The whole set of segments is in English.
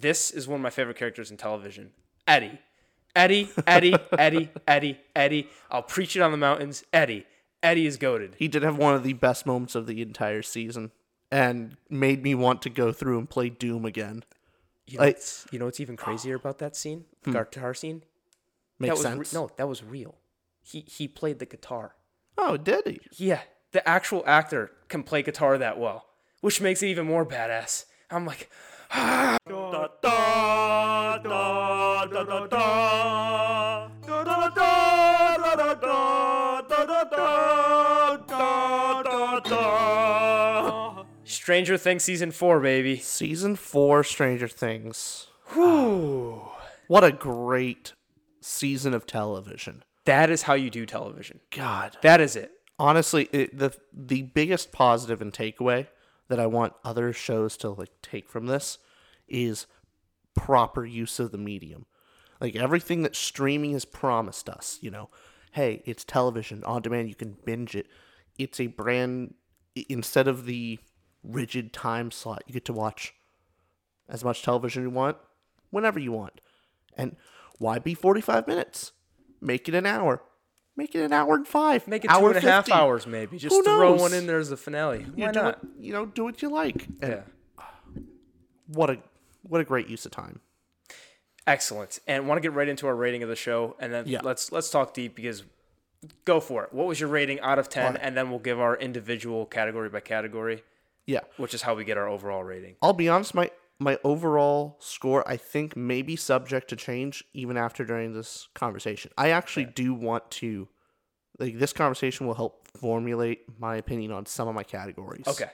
This is one of my favorite characters in television. Eddie. Eddie, Eddie, Eddie, Eddie, Eddie. I'll preach it on the mountains. Eddie. Eddie is goaded. He did have one of the best moments of the entire season and made me want to go through and play Doom again. You know, what's, you know what's even crazier about that scene? The hmm. guitar scene? that Makes was re- sense. no, that was real. He he played the guitar. Oh, did he? Yeah, the actual actor can play guitar that well, which makes it even more badass. I'm like, Stranger Things season four, baby. Season four, Stranger Things. Whew. What a great season of television. That is how you do television. God. That is it. honestly it, the the biggest positive and takeaway that I want other shows to like take from this is proper use of the medium. Like everything that streaming has promised us, you know, hey, it's television on demand, you can binge it. It's a brand instead of the rigid time slot, you get to watch as much television you want whenever you want. And why be 45 minutes? Make it an hour. Make it an hour and five. Make it hour two and a half 50. hours, maybe. Just Who throw knows? one in there as a finale. You Why do not? What, you know, do what you like. And Yeah. What a what a great use of time. Excellent. And want to get right into our rating of the show, and then Yeah. let's let's talk deep because go for it. What was your rating out of ten? And then we'll give our individual category by category, Yeah. which is how we get our overall rating. I'll be honest, my my overall score I think may be subject to change even after during this conversation. I actually do want to like this conversation will help formulate my opinion on some of my categories. Okay.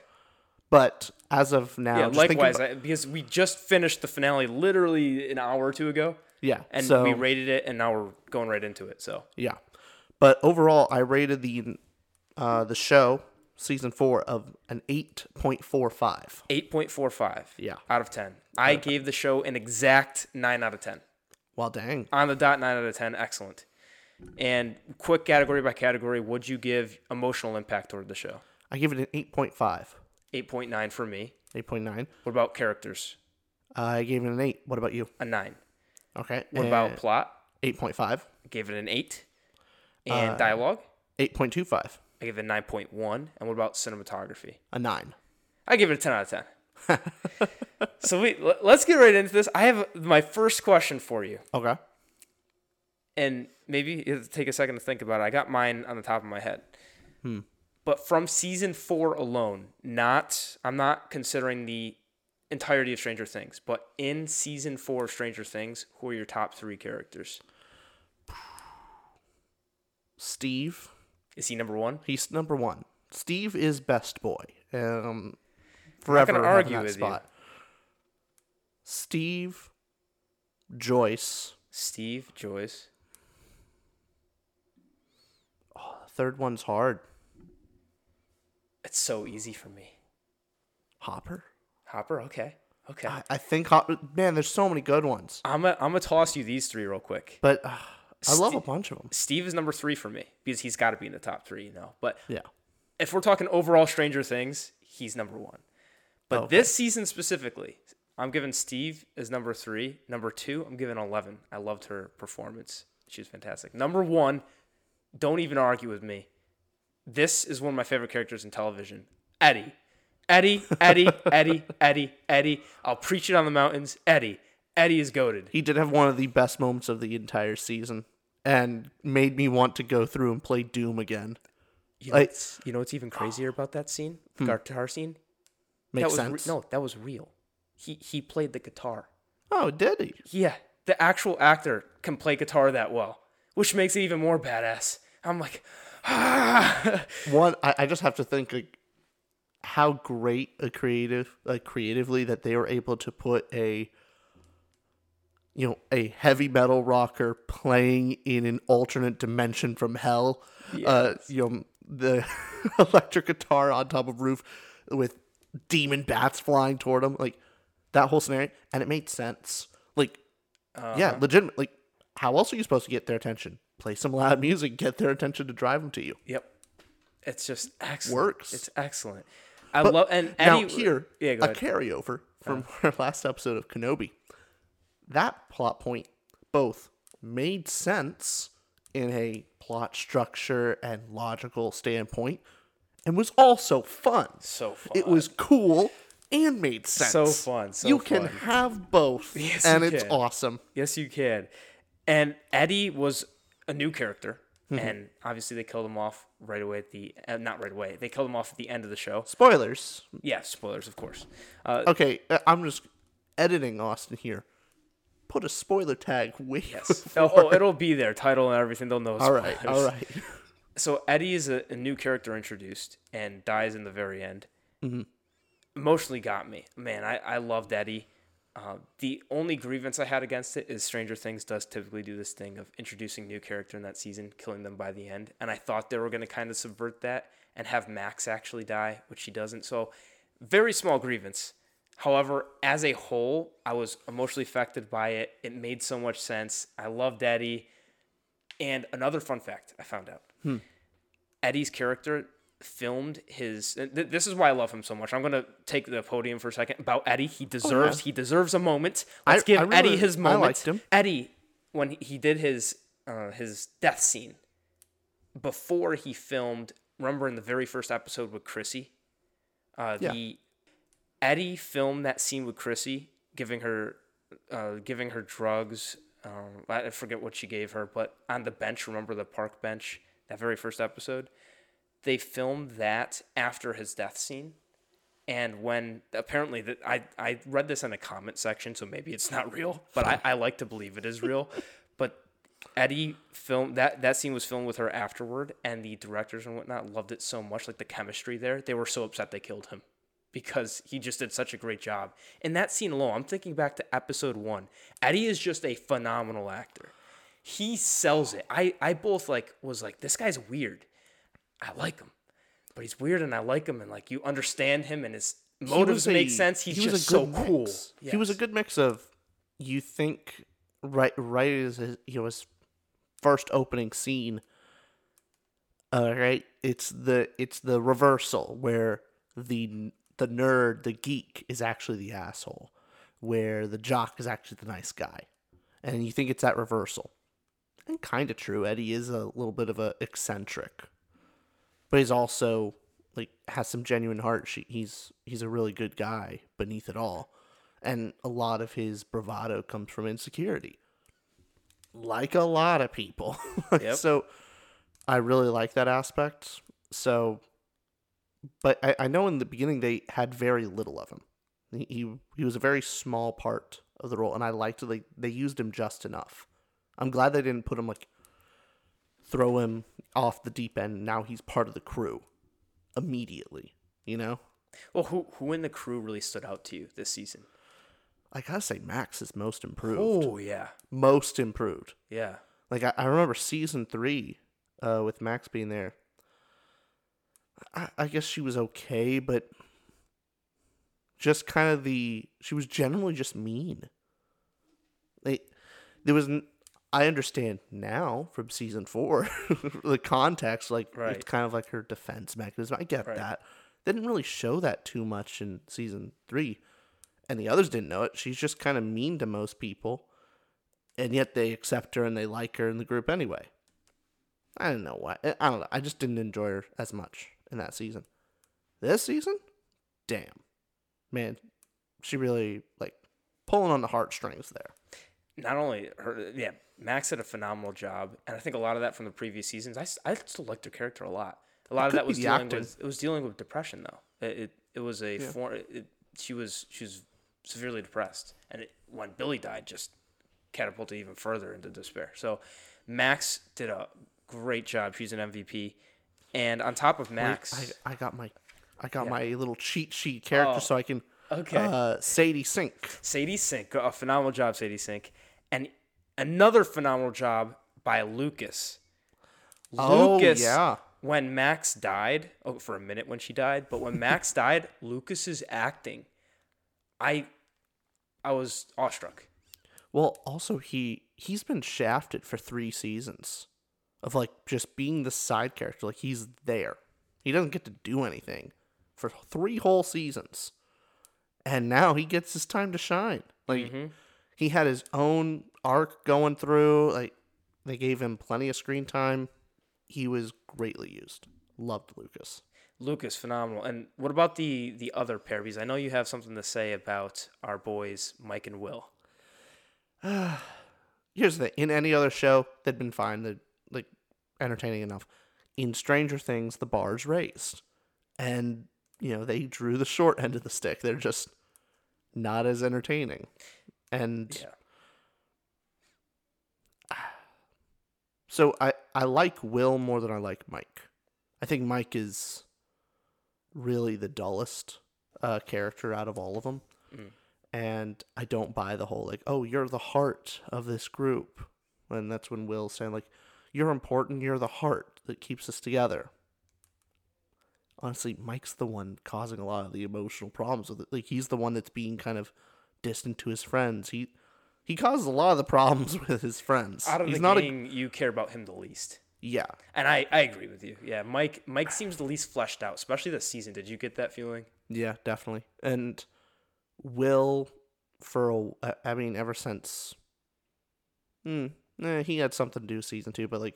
But as of now, Yeah. Likewise, about- I, because we just finished the finale literally an hour or two ago, yeah. and so, we rated it, and now we're going right into it. So Yeah, but overall, I rated the uh, the show season four of an eight point four five. eight point four five. Yeah. Out of ten. I gave the show an exact nine out of ten. Well, dang. on the dot nine out of ten excellent and quick category by category would you give emotional impact toward the show I give it an eight point five. 8.9 for me Eight point nine. what about characters I gave it an eight. What about you? a 9 Okay. what about plot eight point five? I gave it an 8 and Uh, dialogue Eight point two five. I give it a 9.1 and what about cinematography A nine. i give it a 10 out of 10 so we let- let's get right into this i have my first question for you Okay. and maybe take a second to think about it. I got mine on the top of my head. Hmm. But from season four alone, not I'm not considering the entirety of Stranger Things, but in season four of Stranger Things, who are your top three characters? Steve. Is he number one? He's number one. Steve is best boy. Um, forever having argue that with you. spot. Steve, Joyce. Steve, Joyce. The third one's hard. It's so easy for me. Hopper. Hopper, okay. Okay. I, I think Hopper. Man, there's so many good ones. I'm gonna I'm gonna toss you these three real quick. But uh, I love a bunch of them. Steve is number three for me because he's got to be in the top three, you know. But Yeah. if we're talking overall Stranger Things, he's number one. But Okay. this season specifically, I'm giving Steve as number three. Number two, I'm giving Eleven. I loved her performance. She was fantastic. Number one, don't even argue with me. This is one of my favorite characters in television. Eddie. Eddie, Eddie, Eddie, Eddie, Eddie. I'll preach it on the mountains. Eddie. Eddie is goaded. He did have one of the best moments of the entire season and made me want to go through and play Doom again. You know, Like- what's, you know what's even crazier about that scene? The guitar scene? Makes that was sense. Re- no, that was real. He he played the guitar. Oh, did he? Yeah, the actual actor can play guitar that well, which makes it even more badass. I'm like, ah. One, I, I just have to think like how great a creative, like creatively, that they were able to put a, you know, a heavy metal rocker playing in an alternate dimension from hell. Uh, you know, the electric guitar on top of roof with demon bats flying toward him, like that whole scenario, and it made sense. Like, yeah, legitimate. Like, how else are you supposed to get their attention? Play some loud music, get their attention to drive them to you. Yep, it's just excellent. Works. It's excellent. I love and now Eddie, here Yeah, go a carryover from our last episode of Kenobi. That plot point both made sense in a plot structure and logical standpoint and was also fun. So fun. It was cool and made sense. So fun, so you can have both, Yes, and it's can. awesome. Yes, you can. And Eddie was a new character, Mm-hmm. and obviously they killed him off right away at the uh, not right away. They killed him off at the end of the show. Spoilers. Yeah, spoilers, of course. Uh, Okay, uh, I'm just editing Austin here. Put a spoiler tag with. yes. oh, oh, it'll be there, title and everything. They'll know. all right, all right. So Eddie is a, a new character introduced and dies in the very end. Mm-hmm. Emotionally got me, man. I I loved Eddie. Uh, the only grievance I had against it is Stranger Things does typically do this thing of introducing new character in that season, killing them by the end, and I thought they were going to kind of subvert that and have Max actually die, which he doesn't. So, very small grievance. However, as a whole, I was emotionally affected by it. It made so much sense. I loved Eddie. And another fun fact I found out Eddie's character filmed his. th- This is why I love him so much. I'm gonna take the podium for a second about Eddie. He deserves. He deserves a moment. Let's I- give I really- Eddie his I moment. liked him. Eddie, when he- he did his uh, his death scene, before he filmed. Remember in the very first episode with Chrissy, uh, Yeah. the Eddie filmed that scene with Chrissy, giving her, uh, giving her drugs. Um, I forget what she gave her, but on the bench, remember the park bench, that very first episode, they filmed that after his death scene. And when apparently that I, I read this in a comment section, so maybe it's not real, but I, I like to believe it is real. But Eddie filmed that that scene was filmed with her afterward, and the directors and whatnot loved it so much, like the chemistry there. They were so upset they killed him because he just did such a great job. In that scene alone, I'm thinking back to episode one. Eddie is just a phenomenal actor. He sells it. I I both like was like this guy's weird. I like him, but he's weird and I like him, and like you understand him and his motives was make sense. He's he was a just so good cool. mix. He was a good mix of you think right right as his, you know his first opening scene. Uh, right, it's the it's the reversal where the the nerd, the geek, is actually the asshole, where the jock is actually the nice guy, and you think it's that reversal. And kind of true. Eddie is a little bit of a eccentric, but he's also like has some genuine heart. She, he's he's a really good guy beneath it all, and a lot of his bravado comes from insecurity, like a lot of people. Yep. So, I really like that aspect. So, but I, I know in the beginning they had very little of him. He, he he was a very small part of the role, and I liked. They they used him just enough. I'm glad they didn't put him like throw him off the deep end. Now he's part of the crew immediately. You know, Well, who who in the crew really stood out to you this season? I gotta say Max is most improved. Oh yeah, Most improved. yeah. Like I, I remember season three, uh, with Max being there. I, I guess she was okay, but just kind of the she was generally just mean. Like there was, I understand now from season four, the context. Like Right. it's kind of like her defense mechanism. I get Right. that. They didn't really show that too much in season three, and the others didn't know it. She's just kind of mean to most people and yet they accept her and they like her in the group anyway. I don't know why. I don't know. I just didn't enjoy her as much in that season. This season, damn, man, she really like pulling on the heartstrings there. Not only her, yeah, Max did a phenomenal job, and I think a lot of that from the previous seasons. I, I still liked her character a lot. A lot of could that was dealing acting. with it was dealing with depression though. It it, it was a form. She was she was severely depressed, and it, when Billy died, just catapulted even further into despair. So Max did a great job. She's an MVP, and on top of Max, I, I got my, I got my little cheat sheet character Oh, so I can. okay. Uh, Sadie Sink. Sadie Sink, a phenomenal job, Sadie Sink, and another phenomenal job by Lucas. Oh, Lucas, yeah. when Max died, oh, for a minute when she died, but when Max died, Lucas's acting, I, I was awestruck. Well, also he he's been shafted for three seasons of like just being the side character. Like he's there. He doesn't get to do anything for three whole seasons. And now he gets his time to shine. Like mm-hmm. he had his own arc going through. Like they gave him plenty of screen time. He was greatly used. Loved Lucas. Lucas, phenomenal. And what about the the other pair? Because I know you have something to say about our boys Mike and Will. Here's the thing. in any other show, they'd been fine. They'd entertaining enough. In Stranger Things, the bar's raised, and you know they drew the short end of the stick. They're just not as entertaining, and Yeah. so I I like Will more than I like Mike. I think Mike is really the dullest uh, character out of all of them, Mm. and I don't buy the whole like, oh, you're the heart of this group, and that's when Will's saying like, you're important, you're the heart that keeps us together. Honestly, Mike's the one causing a lot of the emotional problems with it. Like he's the one that's being kind of distant to his friends. He he causes a lot of the problems with his friends. Out of he's the not gang, you care about him the least. yeah. And I, I agree with you. Yeah, Mike Mike seems the least fleshed out, especially this season. Did you get that feeling? Yeah, definitely. And Will, for a, I mean, ever since, hmm, eh, he had something to do with season two, but like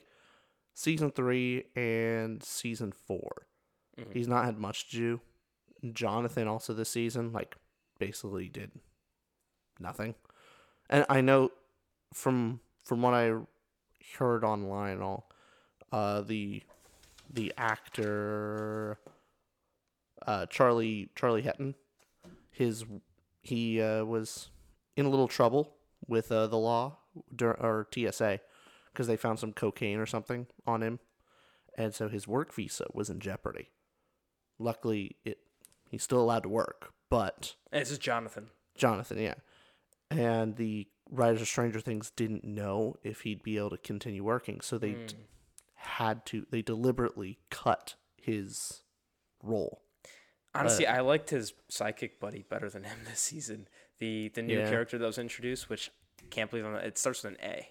season three and season 4 Mhm. he's not had much to do. Jonathan also this season, like, basically did nothing. And I know from from what I heard online, and all uh, the the actor uh, Charlie Charlie Heaton, his he uh, was in a little trouble with uh, the law or TSA because they found some cocaine or something on him, and so his work visa was in jeopardy. Luckily, it he's still allowed to work, but And this is Jonathan. Jonathan, yeah. And the writers of Stranger Things didn't know if he'd be able to continue working, so they d- had to. They deliberately cut his role. Honestly, uh, I liked his psychic buddy better than him this season. The the new Yeah. character that was introduced, which can't believe I'm, it starts with an A.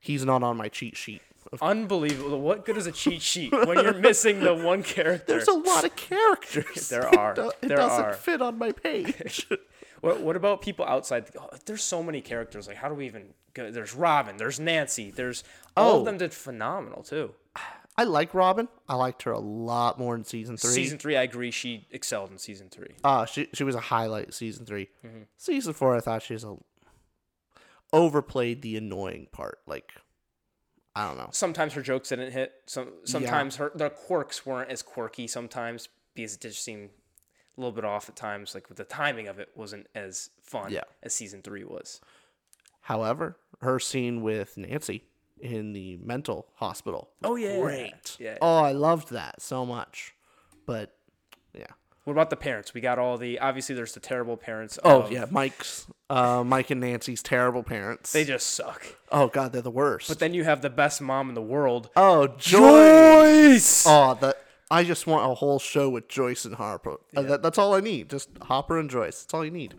He's not on my cheat sheet. Unbelievable. What good is a cheat sheet when you're missing the one character? There's a lot of characters. There are. It do- It, There doesn't are. fit on my page. What, what about people outside? The, oh, there's so many characters. Like, how do we even go? There's Robin. There's Nancy. There's all Oh. of them did phenomenal too. I like Robin. I liked her a lot more in season three. Season three, I agree. She excelled in season three. Uh, she she was a highlight season 3 Mm-hmm. Season four, I thought she was a overplayed the annoying part. Like, I don't know. Sometimes her jokes didn't hit. Some sometimes her the quirks weren't as quirky. Sometimes because it just seemed a little bit off at times. Like with the timing of it wasn't as fun Yeah. as season three was. However, her scene with Nancy in the mental hospital. Oh, yeah. great. Yeah. Oh, I loved that so much. But yeah. What about the parents? We got all the obviously there's the terrible parents. Oh of- yeah, Mike's, uh, Mike and Nancy's terrible parents. they just suck. oh god, they're the worst. But then you have the best mom in the world, oh, Joyce. Joyce. Oh, that I just want a whole show with Joyce and Hopper. Uh, that, that's all I need. Just Hopper and Joyce. That's all you need.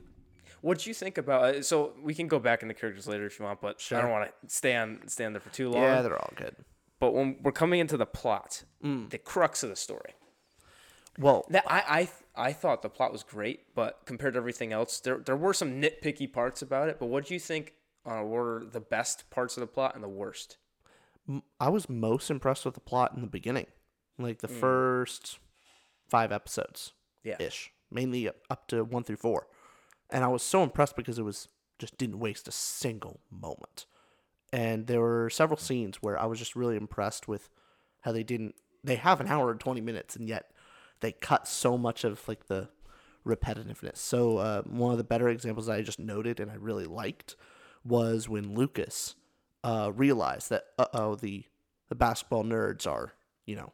What do you think about? Uh, so we can go back into characters later if you want, but I don't want to stay on stay on there for too long. Yeah, they're all good. but when we're coming into the plot, Mm. the crux of the story. Well, That I, I I thought the plot was great, but compared to everything else, there there were some nitpicky parts about it. But what do you think uh, were the best parts of the plot and the worst? I was most impressed with the plot in the beginning, like the first five episodes, Yeah. ish, mainly up- up to one through four, and I was so impressed because it was just didn't waste a single moment, and there were several scenes where I was just really impressed with how they didn't. They have an hour and twenty minutes, and yet they cut so much of like the repetitiveness. So uh, one of the better examples that I just noted and I really liked was when Lucas uh, realized that uh oh the the basketball nerds are you know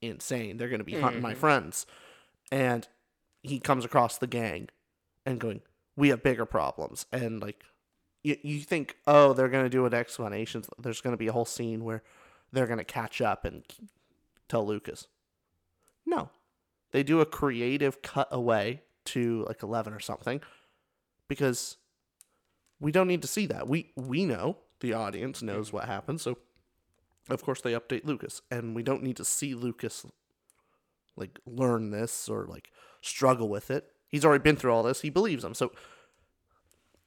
insane. They're gonna be hunting my friends, and he comes across the gang and going, "We have bigger problems." And like you you think, oh, they're gonna do an explanation. There's gonna be a whole scene where they're gonna catch up and tell Lucas. No, they do a creative cut away to like 11 or something because we don't need to see that. We we know the audience knows what happens, so of course they update Lucas, and we don't need to see Lucas like learn this or like struggle with it. He's already been through all this. He believes them. So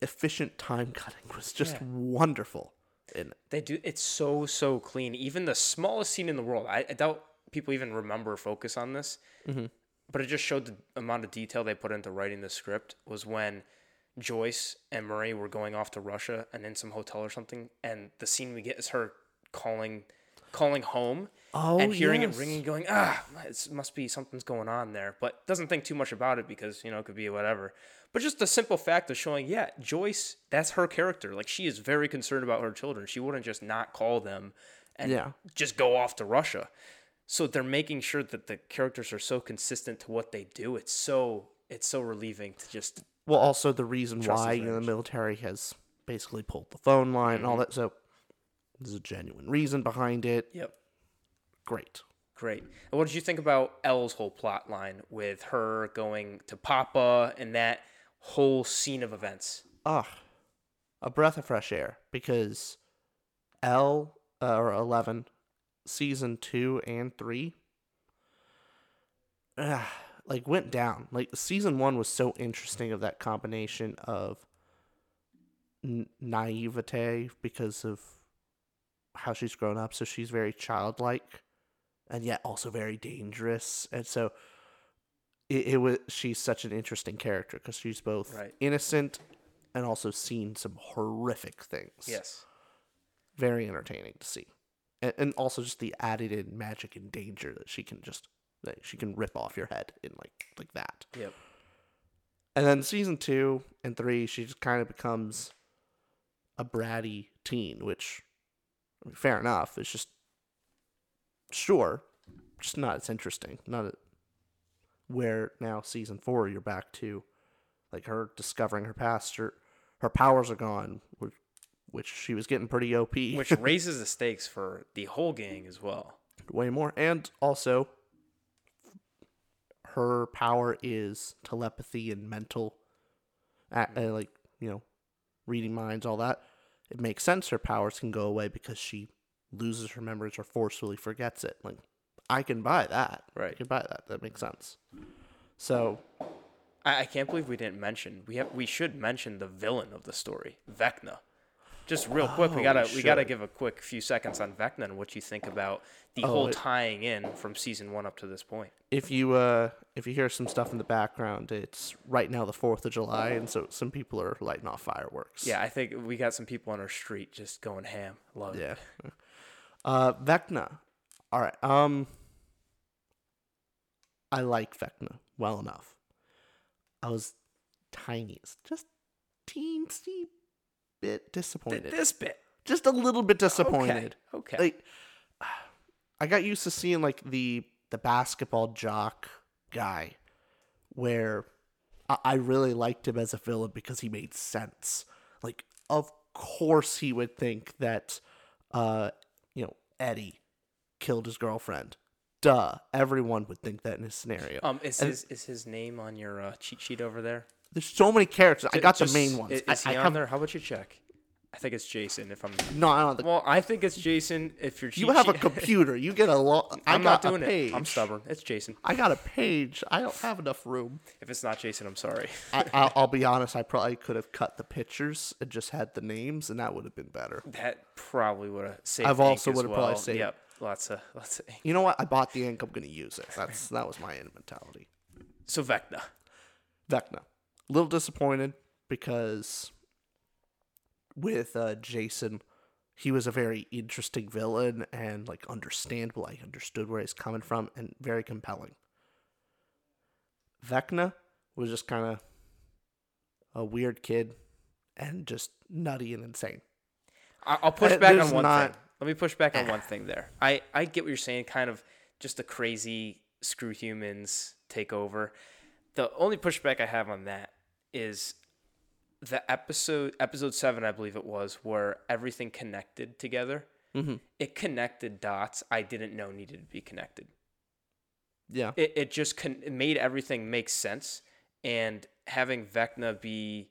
efficient time cutting was just Yeah. wonderful. And They do. It's so so clean. Even the smallest scene in the world. I, I doubt people even remember focus on this. But it just showed the amount of detail they put into writing the script was when Joyce and Murray were going off to Russia and in some hotel or something, and the scene we get is her calling calling home Oh, and hearing yes. it ringing, going ah, it must be something's going on there, but doesn't think too much about it because you know it could be whatever. But just the simple fact of showing, yeah, Joyce, that's her character. Like she is very concerned about her children. She wouldn't just not call them and Yeah. just go off to Russia. So they're making sure that the characters are so consistent to what they do. It's so it's so relieving to just well, also the reason why you know, the military has basically pulled the phone line and all Mm-hmm. that. So there's a genuine reason behind it. yep. Great. Great. And what did you think about El's whole plot line with her going to Papa and that whole scene of events? ah, a breath of fresh air because L uh, or Eleven, season two and three, ah, like went down. Like season one was so interesting of that combination of n- naivete because of how she's grown up. So she's very childlike, and yet also very dangerous, and so. It, it was she's such an interesting character because she's both Right. innocent and also seen some horrific things. Yes. Very entertaining to see. And, and also just the added in magic and danger that she can just that she can rip off your head in like like that. Yep. And then season two and three, she just kind of becomes a bratty teen, which I mean, fair enough. It's just sure, just not as interesting. Not a, where now season four, you're back to like her discovering her past. Her her powers are gone, which, which she was getting pretty OP. Which raises the stakes for the whole gang as well. way more and also her power is telepathy and mental uh, uh, like you know reading minds all that it makes sense her powers can go away because she loses her memories or forcefully forgets it like i can buy that Right. i can buy that that makes sense so I, I can't believe we didn't mention. We have we should mention the villain of the story, Vecna. Just real quick, we gotta we we gotta give a quick few seconds on Vecna and what you think about the Oh, whole it- tying in from season one up to this point. if you uh if you hear some stuff in the background it's right now the 4th of july and so some people are lighting off fireworks Yeah, I think we got some people on our street just going ham. Love it. Yeah. Uh, Vecna. All right. Um, I like Vecna well enough. I was tiny, just teensy bit Th- disappointed. This bit. just a little bit disappointed. Okay. Like, I got used to seeing like the the basketball jock guy, where I, I really liked him as a villain because he made sense. Like, of course, he would think that, uh, you know, Eddie killed his girlfriend. Duh, everyone would think that in his scenario. Um, is And- his is his name on your uh, cheat sheet over there? There's so many characters. I got just- the main ones. Is, I, he I on have there? How about you check? I think it's Jason. If I'm no. I don't. Think, well, I think it's Jason. If you're you have a computer. You get a lot. I'm not doing page. it. I'm stubborn. It's Jason. I got a page. I don't have enough room. If it's not Jason, I'm sorry. I, I'll, I'll be honest. I probably could have cut the pictures and just had the names, and that would have been better. That probably would have saved. I've also would've probably saved- Yep, lots of lots of ink. You know what? I bought the ink. I'm gonna use it. That's that was my mentality. So Vecna. Vecna. A little disappointed because with uh, Jason, he was a very interesting villain and like understandable. I understood where he's coming from and very compelling. Vecna was just kind of a weird kid and just nutty and insane. I'll push back on one not- thing. Let me push back on one thing there. I, I get what you're saying, kind of just the crazy screw humans take over. The only pushback I have on that is the episode episode seven, I believe it was, where everything connected together. Mm-hmm. It connected dots I didn't know needed to be connected. Yeah. it, it just con- it made everything make sense and having vecna be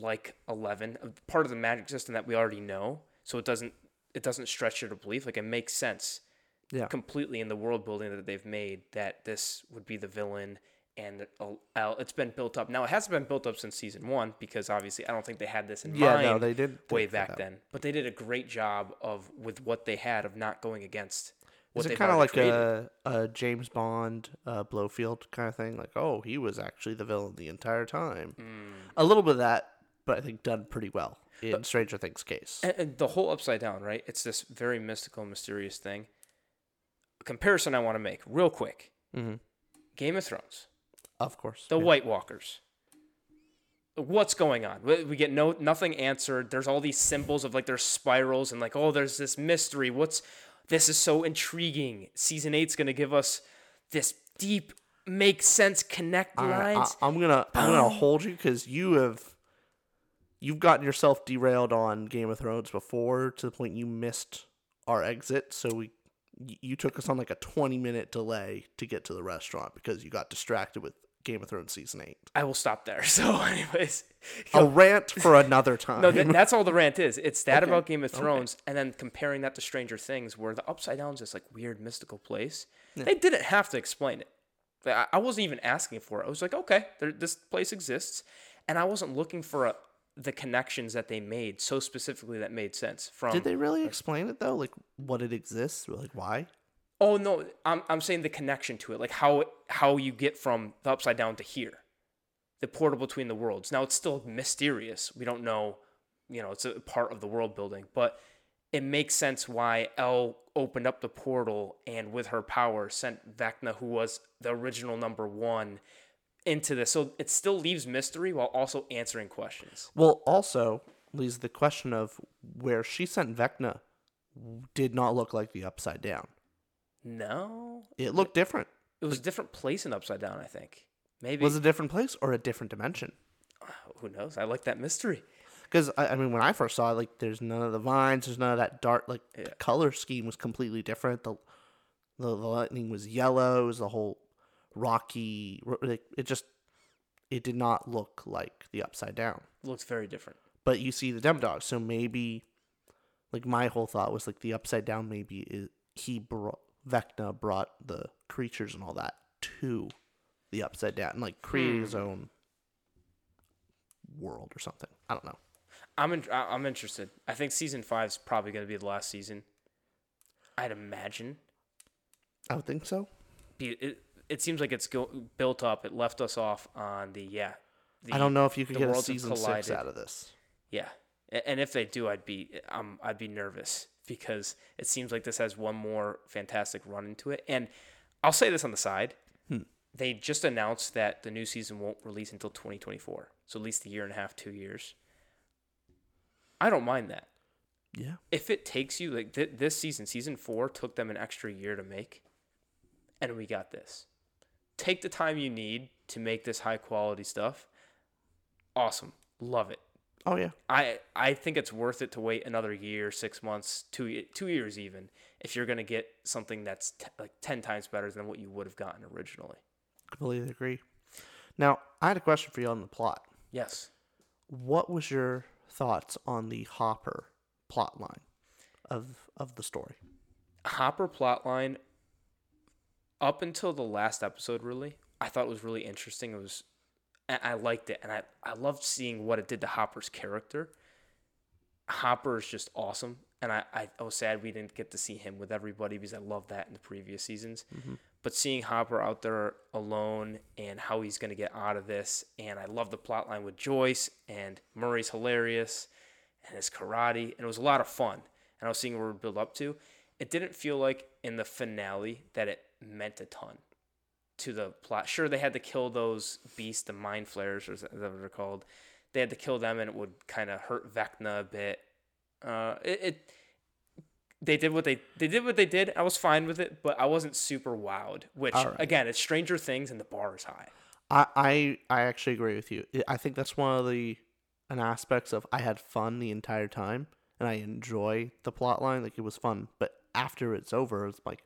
like 11 uh, part of the magic system that we already know so it doesn't it doesn't stretch your belief like it makes sense Yeah. completely in the world building that they've made that this would be the villain and uh, it's been built up. Now it hasn't been built up since season one because obviously I don't think they had this in Yeah, mind no, they did way back then. But they did a great job of with what they had of not going against. What Is it kind of like a, a James Bond, uh, Blofeld kind of thing? Like, oh, he was actually the villain the entire time. Mm. A little bit of that, but I think done pretty well in Stranger Things case. And, and the whole upside down, right? It's this very mystical, mysterious thing. A comparison I want to make real quick: hmm Game of Thrones, Of course. the yeah. White Walkers. What's going on? We we get no nothing answered. There's all these symbols of like there's spirals and like oh there's this mystery. What's this is so intriguing. Season eight's gonna give us this deep, make sense, connect lines. I, am gonna I'm gonna hold you because you have you've gotten yourself derailed on Game of Thrones before to the point you missed our exit. So we you took us on like a 20 minute delay to get to the restaurant because you got distracted with Game of Thrones season eight. I will stop there. So, anyways, A rant for another time. No, th- that's all the rant is. It's that about Game of Thrones, and then comparing that to Stranger Things, where the Upside Down is this like weird mystical place. They didn't have to explain it. I- I wasn't even asking for it. I was like, okay, there, this place exists, and I wasn't looking for a, the connections that they made so specifically that made sense. From Did they really explain it though? Like what it exists? Like why? oh no, I'm I'm saying the connection to it, like how how you get from the Upside Down to here, the portal between the worlds. Now it's still mysterious. We don't know, you know, it's a part of the world building, but it makes sense why El opened up the portal and with her power sent Vecna, who was the original number one, into this. So it still leaves mystery while also answering questions. Well, also leaves the question of where she sent Vecna did not look like the upside down. No, It looked different. it was a different place in Upside Down. I think maybe Was it a different place or a different dimension? who knows? I like that mystery. Because I, I mean, when I first saw it, like, there's none of the vines, there's none of that dark. Like, the color scheme was completely different. The, the the lightning was yellow. It was the whole rocky. Like, it just it did not look like the upside down. looks very different. But you see the demodog, so maybe, like, my whole thought was like the upside down. Maybe is, he brought Vecna brought the creatures and all that to the upside down, and like created his hmm. own world or something. I don't know. I'm in, I'm interested. I think season five is probably going to be the last season. I'd imagine. I would think so. Be, it, it seems like it's go, built up. It left us off on the yeah. The, I don't know if you could get a season six out of this. Yeah, and if they do, I'd be um, I'd be nervous because it seems like this has one more fantastic run into it. And I'll say this on the side: Hmm. they just announced that the new season won't release until 2024, so at least a year and a half, two years. I don't mind that. Yeah. if it takes you like th- this season, season four took them an extra year to make, and we got this. Take the time you need to make this high quality stuff. Awesome, love it. Oh yeah. I I think it's worth it to wait another year, six months, two two years even, if you're gonna get something that's t- like ten times better than what you would have gotten originally. Completely agree. Now, I had a question for you on the plot. Yes. What was your thoughts on the Hopper plot line of of the story? Hopper plotline up until the last episode really I thought it was really interesting. It was I liked it and I, I loved seeing what it did to Hopper's character. Hopper is just awesome. And I, I, I was sad we didn't get to see him with everybody because I loved that in the previous seasons. Mm-hmm. But seeing Hopper out there alone and how he's going to get out of this. And I love the plot line with Joyce and Murray's hilarious and his karate. And it was a lot of fun. And I was seeing where we build up to. It didn't feel like in the finale that it meant a ton to the plot. Sure, they had to kill those beasts, the mind flayers, or whatever they're called. They had to kill them, and it would kind of hurt Vecna a bit. Uh, it, it they did what they they did what they did. I was fine with it, but I wasn't super wowed. Which right. again, it's Stranger Things, and the bar is high. I, I I actually agree with you. I- I think that's one of the an aspects of I had fun the entire time and I enjoy the plot line. Like it was fun, but after it's over, it's like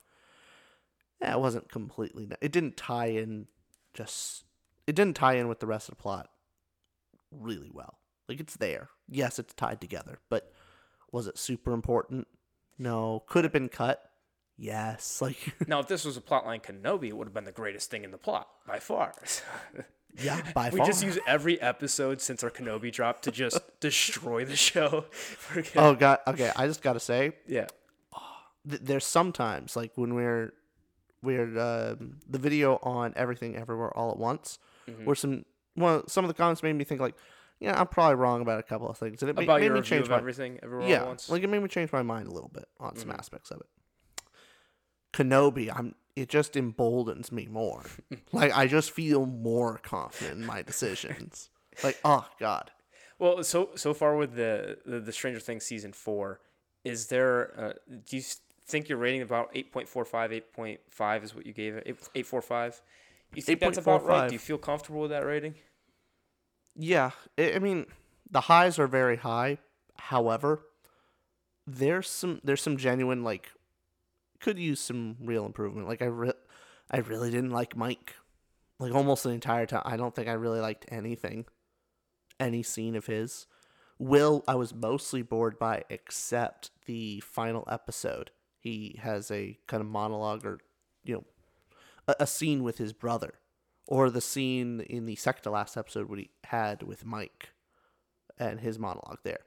yeah, it wasn't completely. It didn't tie in. Just it didn't tie in with the rest of the plot really well. Like it's there. Yes, it's tied together, but was it super important? No. Could have been cut. yes, like Now, if this was a plotline Kenobi, it would have been the greatest thing in the plot by far. yeah, by we far. just use every episode since our Kenobi drop to just destroy the show. Oh god, okay. I just gotta say, yeah. th- there's sometimes like when we're we're um, the video on everything everywhere all at once, Mm-hmm. where some well some of the comments made me think like, yeah, I'm probably wrong about a couple of things, and it About made your me change my everything everywhere yeah, at once. like it made me change my mind a little bit on some Mm-hmm. aspects of it. Kenobi, I'm it just emboldens me more. like I just feel more confident in my decisions. like oh god. Well, so so far with the the, the Stranger Things season four, is there? Uh, do you think you're rating about 8.45, 8.5 is what you gave it? 8, 845? You think that's about right? Do you feel comfortable with that rating? Yeah, I I mean, the highs are very high. However, there's some there's some genuine like could use some real improvement. Like I re- I really didn't like Mike. Like almost the entire time. I don't think I really liked anything. Any scene of his. Will I was mostly bored by except the final episode. He has a kind of monologue or you know a, a scene with his brother or the scene in the second to last episode what he had with Mike and his monologue there.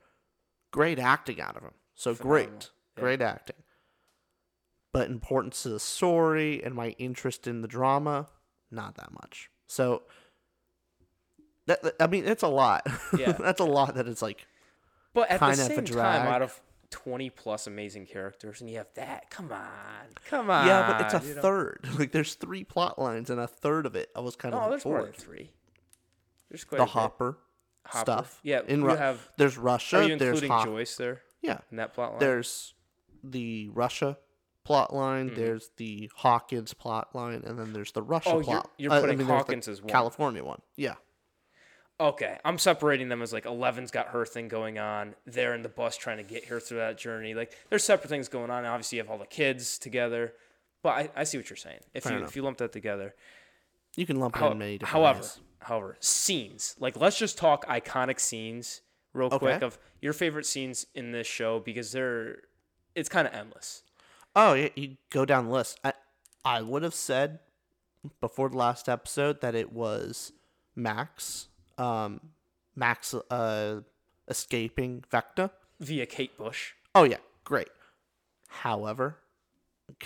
Great acting out of him. So Phenomenal. great. Yeah. Great acting. But importance to the story and my interest in the drama, not that much. So that, I mean it's a lot. Yeah. That's a lot that it's like But at the same time, out of 20 plus amazing characters, and you have that, come on. Come on. yeah, but it's a you know? third. Like there's three plot lines and a third of it I was kind of No, on there's more than three. There's quite The. Hopper, Hopper. stuff. Yeah, in you Ru- have. there's Russia. Are Russia, you there's including Hop- Joyce there Yeah. in that plot line? there's the Russia plot line, Mm-hmm. there's the Hawkins plot line, and then there's the Russia Oh, you're- plot. you're uh, I putting mean, there's the Hawkins as one. California one. Yeah. Okay, I'm separating them as like Eleven's got her thing going on. They're in the bus trying to get her through that journey. Like there's separate things going on. Obviously, you have all the kids together, but I, I see what you're saying. If Fair you enough. if you lump that together, You can lump it in many different however, ways. however, scenes like let's just talk iconic scenes real quick of your favorite scenes in this show because they're it's kind of endless. Oh, yeah, you go down the list. I, I would have said before the last episode that it was Max, um, Max uh, escaping Vecna. Via Kate Bush. Oh yeah, great. However,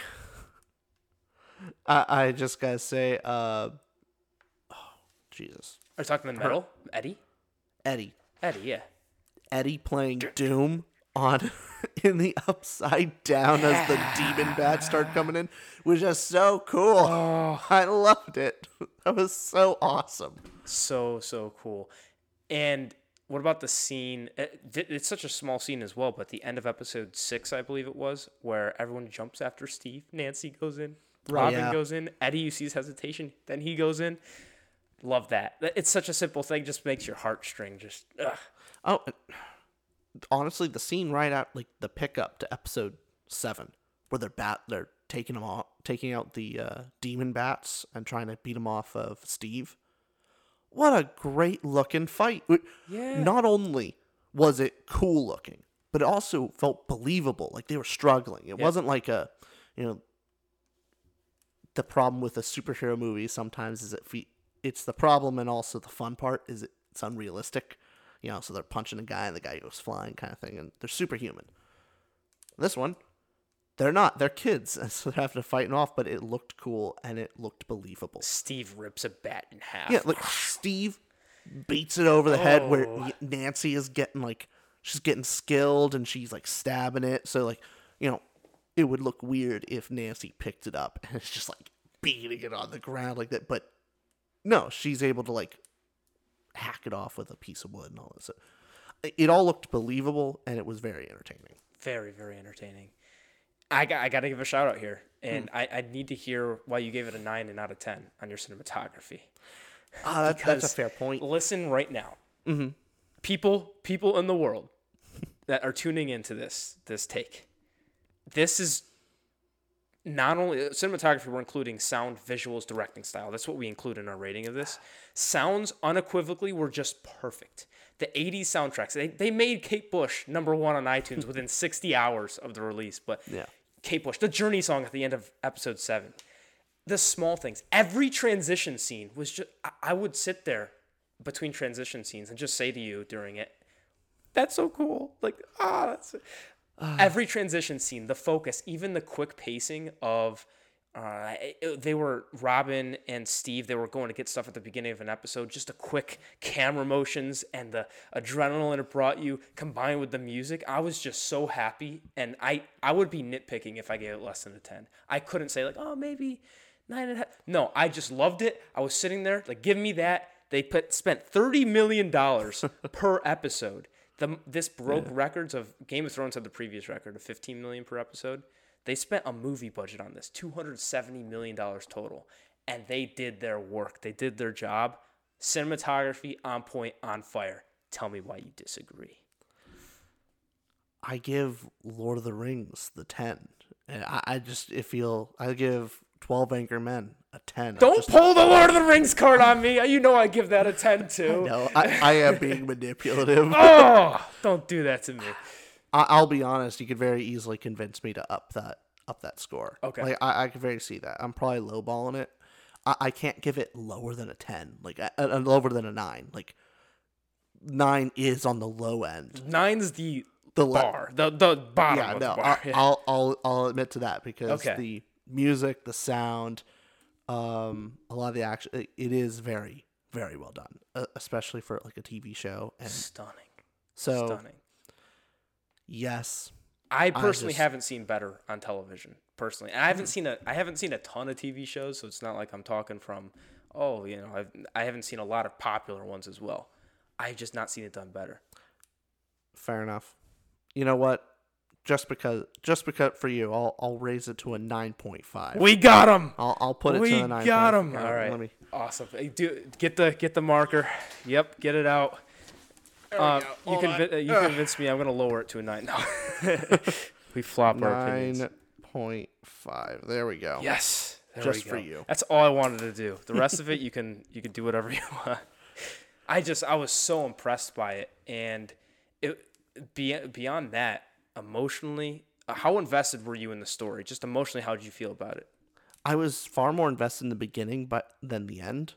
I, I just gotta say, uh, oh, Jesus, Are you talking the metal? Eddie? Eddie, Eddie, yeah. Eddie playing Doom on in the upside down as the demon bats start coming in was just so cool. Oh. I loved it. That was so awesome. So so cool. And what about the scene? It's such a small scene as well, but the end of episode six, I believe it was, where everyone jumps after Steve. Nancy goes in, Robin yeah. goes in, Eddie you see his hesitation, then he goes in. Love that. That- It's such a simple thing, just makes your heartstring just. Ugh. Oh, honestly, the scene right out like the pickup to episode seven, where they're bat they're taking them off, taking out the uh, demon bats and trying to beat them off of Steve. What a great looking fight! Yeah. Not only was it cool looking, but it also felt believable. Like they were struggling. It wasn't like a, you know. The problem with a superhero movie sometimes is it fe- it's the problem and also the fun part is it's unrealistic. You know, so they're punching a guy and the guy goes flying kind of thing, and they're superhuman. This one, they're not. They're kids, and so they're having to fight off, but it looked cool and it looked believable. Steve rips a bat in half. Yeah, like Steve beats it over the head where Oh. Nancy is getting like she's getting skilled and she's like stabbing it. So like, you know, it would look weird if Nancy picked it up and it's just like beating it on the ground like that. But no, she's able to like hack it off with a piece of wood and all this. So it all looked believable and it was very entertaining. Very, very entertaining. I got, I got to give a shout out here, Hmm. and I, I need to hear why you gave it a nine and not a ten on your cinematography. Ah, that, that's a fair point. Listen right now, mm-hmm. people, people in the world that are tuning into this this take. This is not only cinematography. We're including sound, visuals, directing style. That's what we include in our rating of this. Sounds unequivocally were just perfect. The '80s soundtracks. They, they made Kate Bush number one on iTunes within 60 hours of the release. But Yeah. Kate Bush, the Journey song at the end of episode seven, the small things. Every transition scene was just. I, would sit there between transition scenes and just say to you during it, "That's so cool!" Like ah, that's. Every transition scene, the focus, even the quick pacing of. Uh, it- they were Robin and Steve. They were going to get stuff at the beginning of an episode. Just a quick camera motions and the adrenaline it brought you, combined with the music. I was just so happy, and I I would be nitpicking if I gave it less than a ten. I couldn't say like, oh, maybe nine and a half. No, I just loved it. I was sitting there like, give me that. They put spent thirty million dollars per episode. The this broke records of Game of Thrones had the previous record of fifteen million per episode. They spent a movie budget on this, two hundred seventy million dollars total, and they did their work. They did their job. Cinematography on point, on fire. Tell me why you disagree. I give Lord of the Rings the ten. And I, I just I feel I give Twelve Angry Men a ten. Don't just, pull the Lord of the Rings card on me. You know I give that a ten too. no, I, I am being manipulative. Oh, don't do that to me. I, I'll be honest. You could very easily convince me to up that up that score. Okay. like I, I could very see that. I'm probably lowballing it. I, I can't give it lower than a ten. Like uh, uh, lower than a nine. Like nine is on the low end. Nine's the The le- bar, the the bottom yeah, of no, the bar. I, I'll I'll I'll admit to that because Okay. the music, the sound, um, a lot of the action, it, it is very very well done, uh, especially for like a TV show. And Stunning, so stunning. Yes, I personally just- haven't seen better on television. Personally, and I haven't mm-hmm. seen a I haven't seen a ton of TV shows, so it's not like I'm talking from oh you know I've, I haven't seen a lot of popular ones as well. I've just not seen it done better. fair enough. You know what? Just because, just because for you, I'll I'll raise it to a nine point five. We got him. I'll I'll put it we to a nine. got him. All right, Let me. awesome. Do get the get the marker. Yep, get it out. Um, you convi- you convinced me. I'm gonna lower it to a nine. No, we flop our opinions. Nine point five. There we go. Yes, there Just we for you. That's all I wanted to do. The rest of it, you can you can do whatever you want. I just I was so impressed by it, and it be, beyond that, emotionally, uh, how invested were you in the story? Just emotionally, how did you feel about it? I was far more invested in the beginning, but than the end.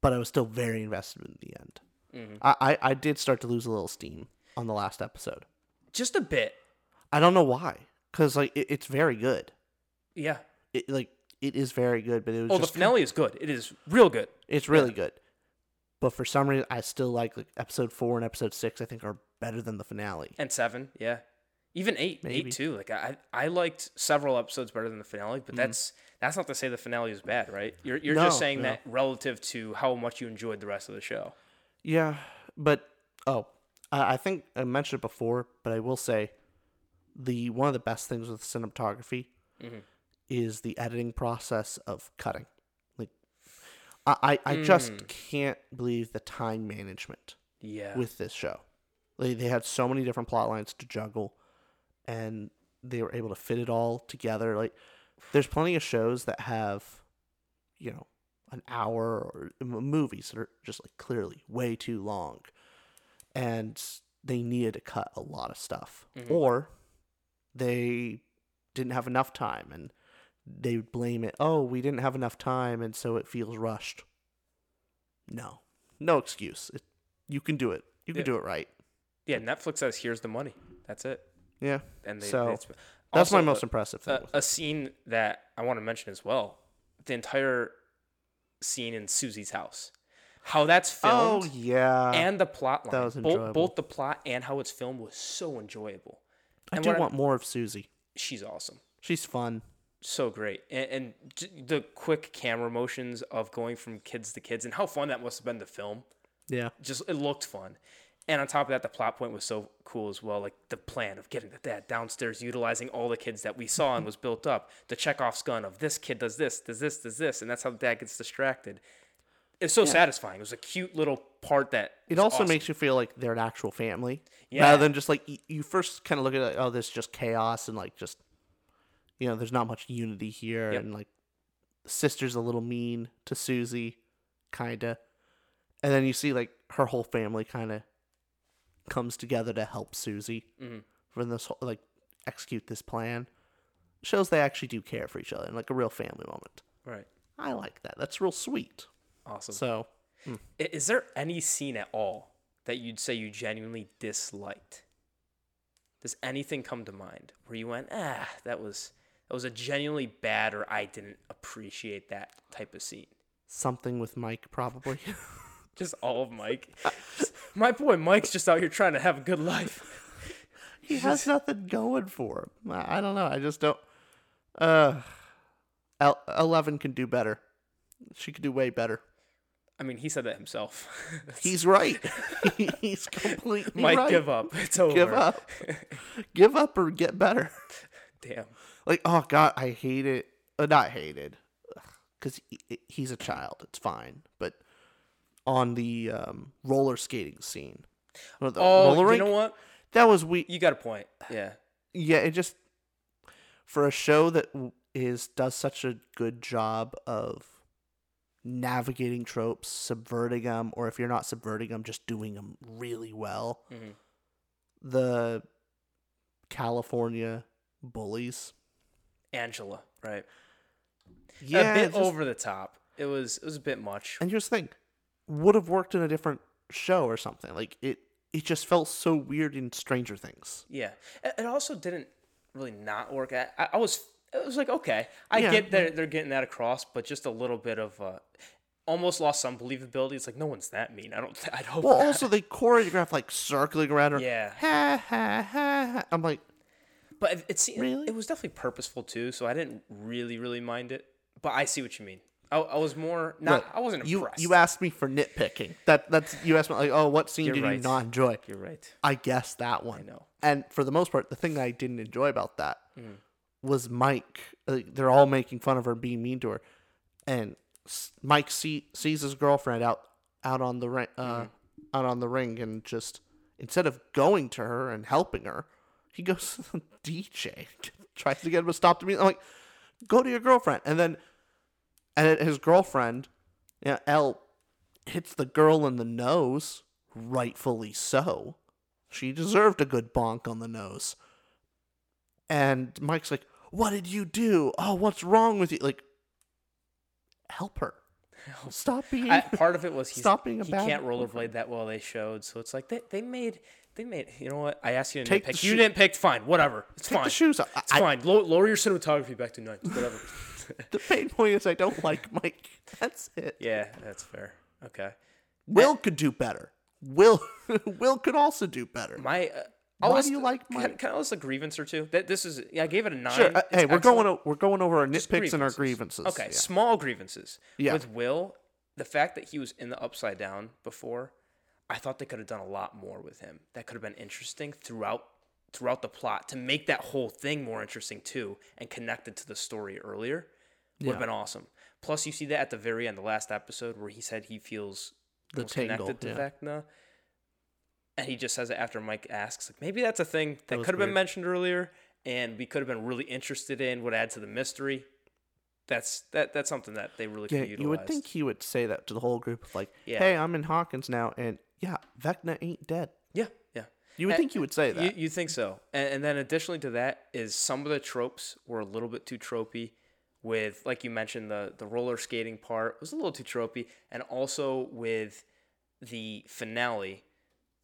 But I was still very invested in the end. Mm-hmm. I, I I did start to lose a little steam on the last episode. Just a bit, I don't know why, because like it, it's very good. yeah. It like it is very good, but it was Oh, the finale is good. It is real good. it's really good. But for some reason, I still like like episode four and episode six. I think are better than the finale. And seven, yeah. Even eight, Maybe. eight too. Like I, I liked several episodes better than the finale, but that's that's not to say the finale is bad, right? You're you're. No, just saying no. that relative to how much you enjoyed the rest of the show. Yeah, but oh, I I think I mentioned it before, but I will say the one of the best things with cinematography Mm-hmm. is the editing process of cutting. Like, I I, I just Mm. can't believe the time management Yeah. with this show. They they had so many different plot lines to juggle, and they were able to fit it all together. Like, there's plenty of shows that have, you know, an hour or movies that are just like clearly way too long, and they needed to cut a lot of stuff, mm-hmm. or they didn't have enough time and they would blame it. Oh, we didn't have enough time, and so it feels rushed. No, no excuse. It, you can do it. You can Yeah. do it right. yeah, Netflix says here's the money. That's it. Yeah. And they, So, they That's my most a- impressive thing. a, a scene that I want to mention as well. The entire scene in Susie's house. How that's oh, filmed oh yeah. and the plot line. was both, enjoyable. both the plot and how it's filmed was so enjoyable. I and do what I- want more of Susie. She's awesome. She's fun. so great and, and the quick camera motions of going from kids to kids and how fun that must have been to film Yeah. just it looked fun and on top of that the plot point was so cool as well like the plan of getting the dad downstairs utilizing all the kids that we saw and mm-hmm. was built up the chekhov's gun of this kid does this does this does this and that's how the dad gets distracted it's so satisfying it was a cute little part that It also awesome. makes you feel like they're an actual family. Yeah. Rather than just like you first kind of look at it, oh, this is just chaos and like just you know, there's not much unity here Yep. and like the sister's a little mean to Susie, kinda. And then you see like her whole family kinda comes together to help Susie Mhm. for this whole, like execute this plan. shows they actually do care for each other and like a real family moment. Right. I like that. That's real sweet. Awesome. So I- Is there any scene at all that you'd say you genuinely disliked? Does anything come to mind where you went, ah, that was that was a genuinely bad, or I didn't appreciate that type of scene? something with Mike probably. Just all of Mike. My boy Mike's just out here trying to have a good life. he has nothing going for him. I don't know. I just don't. Uh, El- Eleven can do better. She could do way better. I mean, he said that himself. He's right. He's completely Mike, right. give up. It's over. Give up. give up or get better. Damn. Like, oh god, I hate it. Uh, not hated, because he, he's a child. It's fine. But on the um, roller skating scene, the Oh, roller you rink, know what? that was we. You got a point. Yeah. Yeah, it just for a show that is does such a good job of navigating tropes, subverting them, or if you're not subverting them, just doing them really well. Mhm. The California bullies. Angela, right? Yeah, a bit just- over the top. It was it was a bit much. And here's the think, would have worked in a different show or something. Like it, it just felt so weird in Stranger Things. Yeah, it, also didn't really not work. I, I I was it was like okay, I Yeah, get they're they're getting that across, but just a little bit of uh, almost lost some believability. It's like no one's that mean. I don't. I'd hope. Well, not. also they choreograph like circling around her. Yeah. Ha ha ha. ha. I'm like, but it, it Really? it was definitely purposeful too. So I didn't really really mind it. But I see what you mean. I, I was more not. look, I wasn't you impressed. you asked me for nitpicking. That that's you asked me like, oh, what scene You're did you right. not enjoy? You're right. I guess that one. I know. And for the most part, the thing I didn't enjoy about that Mm. was Mike. Like, they're all making fun of her, being mean to her, and Mike see, sees his girlfriend out out on the ring, uh, Mm-hmm. out on the ring, and just instead of going to her and helping her, he goes to the DJ, tries to get him to stop the music. I'm like, go to your girlfriend, and then and his girlfriend, yeah, El, hits the girl in the nose, rightfully so. She deserved a good bonk on the nose. And Mike's like, "What did you do? Oh, what's wrong with you? Like, help her. Stop being." I, part of it was he's, Stop being a he bad can't rollerblade that well. They showed, so it's like they, they made they made. You know what? I asked you to Take the nitpick. You didn't pick. Fine, whatever. It's Take fine. the shoes off. It's I- fine. Lower, lower your cinematography back to nine. Whatever. the main point is I don't like Mike. That's it. yeah, that's fair. Okay. Will could do better. Will Will could also do better. My. Uh, I Why was- do you like Mike? can I list a grievance or two? That this is. Yeah, I gave it a nine. Sure. uh, hey, we're excellent. going o- we're going over our Just nitpicks and our grievances. Okay, Yeah. small grievances. Yeah. With Will, the fact that he was in the upside down before, I thought they could have done a lot more with him. That could have been interesting throughout throughout the plot to make that whole thing more interesting too and connected to the story earlier. Would have been awesome. Plus, you see that at the very end, the last episode, where he said he feels The tingle, connected to yeah. Vecna. And he just says it after Mike asks, like maybe that's a thing that, was could have been mentioned earlier, and we could have been really interested in, would add to the mystery. That's that. That's something that they really Yeah, could utilize. you would think he would say that to the whole group of like, Yeah. "Hey, I'm in Hawkins now, and yeah, Vecna ain't dead." Yeah, yeah. You would Uh, think he would say that. You, you think so? And, and then additionally to that is some of the tropes were a little bit too tropey. With like you mentioned, the the roller skating part was a little too tropey, and also with the finale,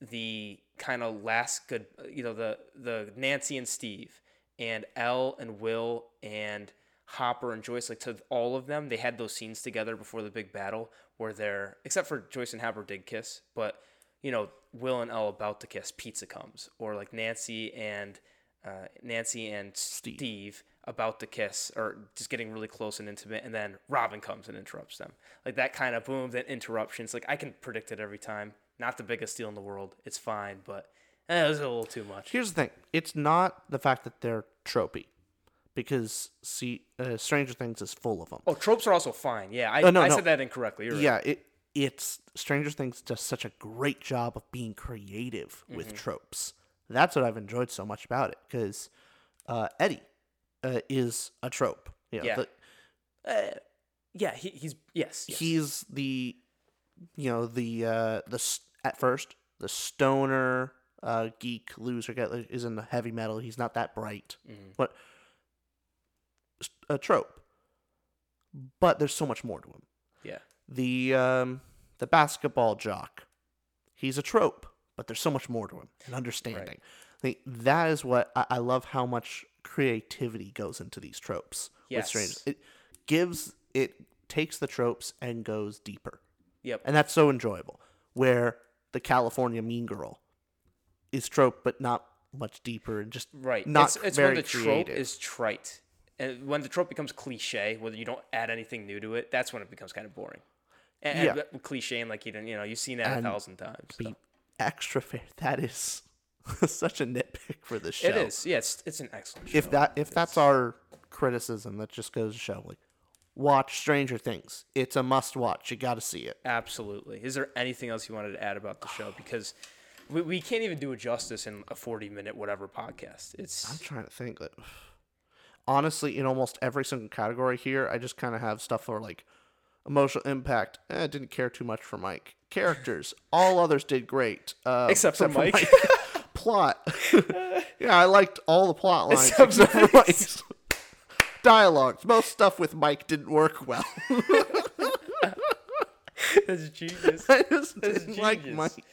the kind of last good, you know, the the Nancy and Steve and El and Will and Hopper and Joyce, like to all of them, they had those scenes together before the big battle where they're, except for Joyce and Hopper did kiss, but you know, Will and El about to kiss, pizza comes, or like Nancy and uh, Nancy and Steve. About to kiss, or just getting really close and intimate, and then Robin comes and interrupts them. Like that kind of boom, then interruptions. Like I can predict it every time. Not the biggest deal in the world. It's fine, but eh, it was a little too much. Here's the thing: it's not the fact that they're tropey, because see, uh, Stranger Things is full of them. Oh, tropes are also fine. Yeah, I, Oh, no, I no. said that incorrectly. You're right. Yeah, it it's Stranger Things does such a great job of being creative Mm-hmm. with tropes. That's what I've enjoyed so much about it because uh, Eddie uh, is a trope. You know, Yeah. the- Uh, yeah, he, he's yes, yes. he's the you know the uh the at first the stoner uh geek loser is in the heavy metal he's not that bright Mm-hmm. but a trope, but there's so much more to him. Yeah. The um, the basketball jock, he's a trope, but there's so much more to him and understanding. I think that is what I, I love. How much creativity goes into these tropes with strangers. Yes. It gives it takes the tropes and goes deeper, Yep. and that's so enjoyable. Where the California Mean Girl is trope, but not much deeper and just Right. Not it's it's very when the trope is trite. And when the trope becomes cliche, whether you don't add anything new to it, that's when it becomes kind of boring. And, Yeah. and cliche and like you don't, you know, you've seen that And a thousand times. so. be extra fair. That is such a nitpick for the show. It is. Yeah, it's, it's an excellent show. If that if that's our criticism, that just goes to show like watch Stranger Things. It's a must watch. You got to see it. Absolutely. Is there anything else you wanted to add about the show? Because we, we can't even do it justice in a 40 minute whatever podcast. It's I'm trying to think that honestly, in almost every single category here, I just kind of have stuff for like emotional impact. Eh, didn't care too much for Mike. Characters, all others did great, uh, Except for Mike. plot, yeah, I liked all the plot lines Except except, for Mike's. Dialogues, most stuff with Mike didn't work well. That's genius. I just That's didn't like genius. Mike.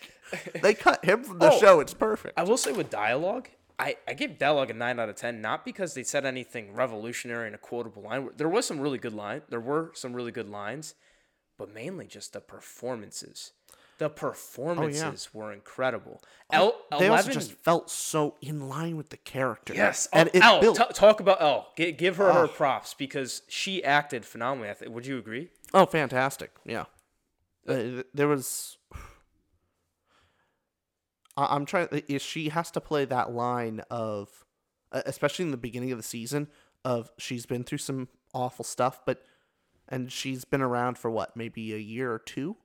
They cut him from the Oh. show. It's perfect. I will say with dialogue, I, I give dialogue a 9 out of 10, not because they said anything revolutionary in a quotable line. There was some really good line. There were some really good lines, but mainly just the performances. The performances were incredible. El, they 11, also just felt so in line with the character. Yes, and oh, built. t- talk about El. G- give her her props because she acted phenomenally. Would you agree? oh, fantastic! Yeah, Uh, there was. I- I'm trying. Is she has to play that line of, uh, especially in the beginning of the season, of she's been through some awful stuff, but, and she's been around for what, maybe a year or two,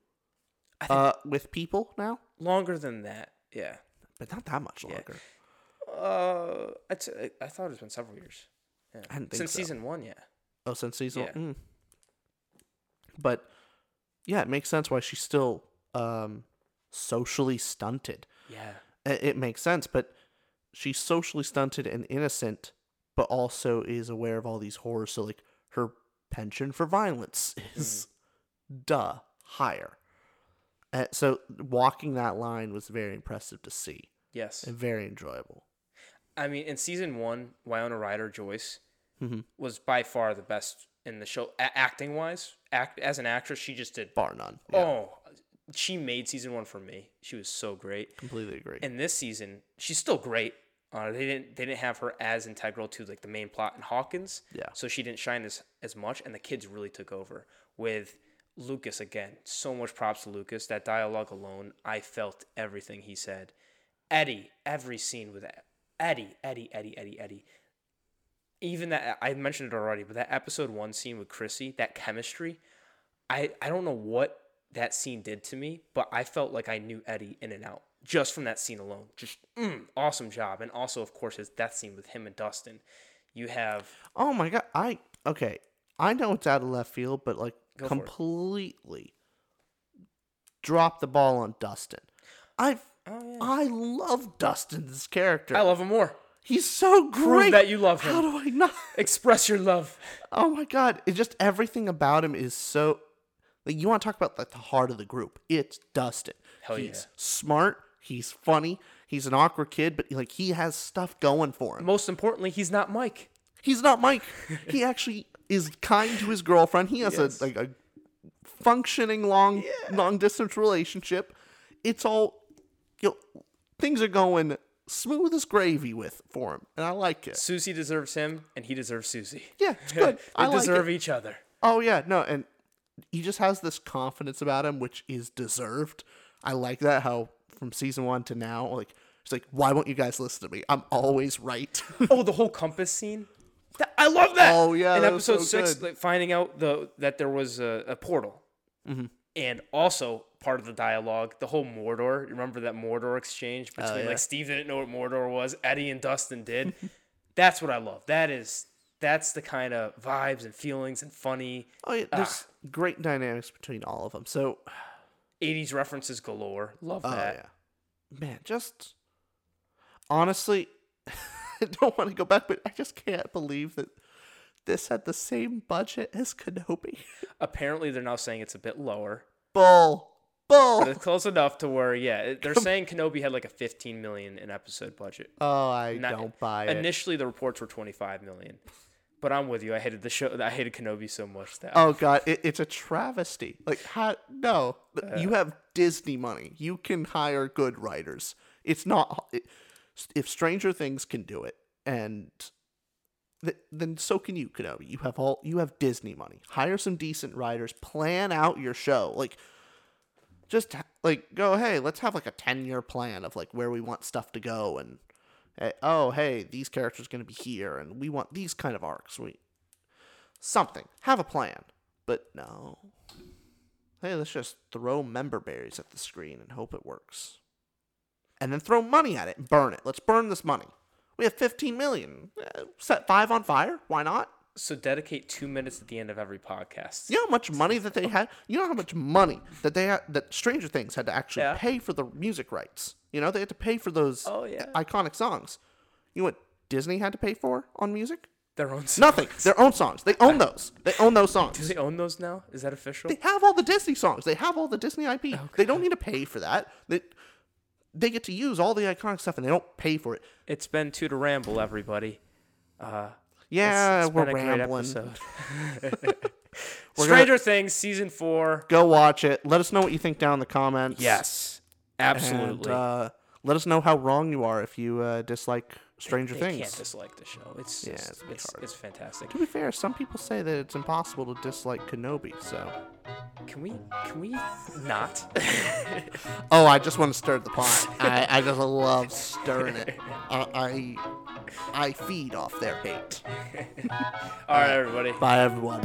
uh, with people now, Longer than that, yeah. but not that much longer. Uh, I'd I thought it's been several years. Yeah. I didn't think Since so. season one, yeah. Oh, since season. Yeah. Mm. But yeah, it makes sense why she's still um, socially stunted. Yeah. It, it makes sense, but she's socially stunted and innocent, but also is aware of all these horrors. So like her penchant for violence is duh higher. Uh, so walking that line was very impressive to see Yes. and very enjoyable. I mean, in season one, Winona Ryder Joyce Mm-hmm. was by far the best in the show, a- acting wise. Act as an actress, she just did. Bar none. Yeah, Oh, she made season one for me. She was so great. completely agree. And this season, she's still great. Uh, they didn't they didn't have her as integral to like the main plot in Hawkins. Yeah. So she didn't shine as as much, and the kids really took over with Lucas again. So much props to Lucas. That dialogue alone, I felt everything he said. Eddie, every scene with Eddie, Eddie, Eddie, Eddie, Eddie. Even that I mentioned it already, but that episode one scene with Chrissy, that chemistry, I I don't know what that scene did to me, but I felt like I knew Eddie in and out just from that scene alone. Just mm, awesome job, and also of course his death scene with him and Dustin. You have Oh my god! I okay. I know it's out of left field, but like Go completely dropped the ball on Dustin. I Oh, yeah. I love Dustin's character. I love him more. He's so great. Prove that you love him. How do I not? Express your love. Oh my god! It just everything about him is so. Like you want to talk about like the heart of the group? It's Dustin. Hell he's yeah. smart. He's funny. He's an awkward kid, but like he has stuff going for him. Most importantly, he's not Mike. He's not Mike. he actually is kind to his girlfriend. He has Yes. a like a functioning long long distance relationship. It's all you know, things are going smooth as gravy with for him, and I like it. Susie deserves him, and he deserves Susie. Yeah, it's good. they like deserve it. each other. Oh yeah, no, and he just has this confidence about him, which is deserved. I like that. How from season one to now, like it's like, why won't you guys listen to me? I'm always right. oh, the whole compass scene. I love that. Oh, yeah, in episode so six, like, finding out the that there was a, a portal, Mm-hmm. and also part of the dialogue, the whole Mordor. You remember that Mordor exchange between Oh, yeah. like Steve didn't know what Mordor was, Eddie and Dustin did. that's what I love. That is that's the kind of vibes and feelings and funny oh yeah, there's great dynamics between all of them. So 80s references galore. Love Oh that. yeah, man. Just honestly, I don't want to go back, but I just can't believe that this had the same budget as Kenobi. Apparently, they're now saying it's a bit lower, Bull. Bull. but it's close enough to where, yeah, they're saying Kenobi had like a 15 million in episode budget. Oh, I Not- don't buy it. Initially, the reports were 25 million, but I'm with you. I hated the show. I hated Kenobi so much that Oh god, it, it's a travesty. Like how no, uh. you have Disney money. You can hire good writers. It's not it, if Stranger Things can do it and th- then so can you, Kenobi. You have all you have Disney money. Hire some decent writers, plan out your show. Like just like go, hey, let's have like a 10-year plan of like where we want stuff to go and eh, oh, hey, these characters going to be here and we want these kind of arcs. We something. Have a plan. But no. Hey, let's just throw member berries at the screen and hope it works. And then throw money at it and burn it. Let's burn this money. We have 15 million. Eh, Set five on fire. Why not? So dedicate two minutes at the end of every podcast. You know how much money that they had? You know how much money that they had, that Stranger Things had to actually Yeah. pay for the music rights? You know, they had to pay for those Oh, yeah. iconic songs. You know what Disney had to pay for on music? Their own. songs. Nothing. Their own songs. They own those. They own those songs. Do they own those now? Is that official? They have all the Disney songs. They have all the Disney IP. They don't need to pay for that. They they get to use all the iconic stuff and they don't pay for it. It's been two to ramble, everybody. Uh, Yeah, it's, it's we're been a great rambling. episode. We're Stranger Things season four. Go watch it. Let us know what you think down in the comments. Yes, absolutely. And, uh, let us know how wrong you are if you uh, dislike Stranger they Things. can't dislike the show. It's Yeah, just, it's a bit it's, hard. it's fantastic. To be fair, some people say that it's impossible to dislike Kenobi. So, Can we can we not? oh, I just want to stir the pot. I, I just love stirring it. I, I I feed off their hate. All right, everybody. Bye, everyone.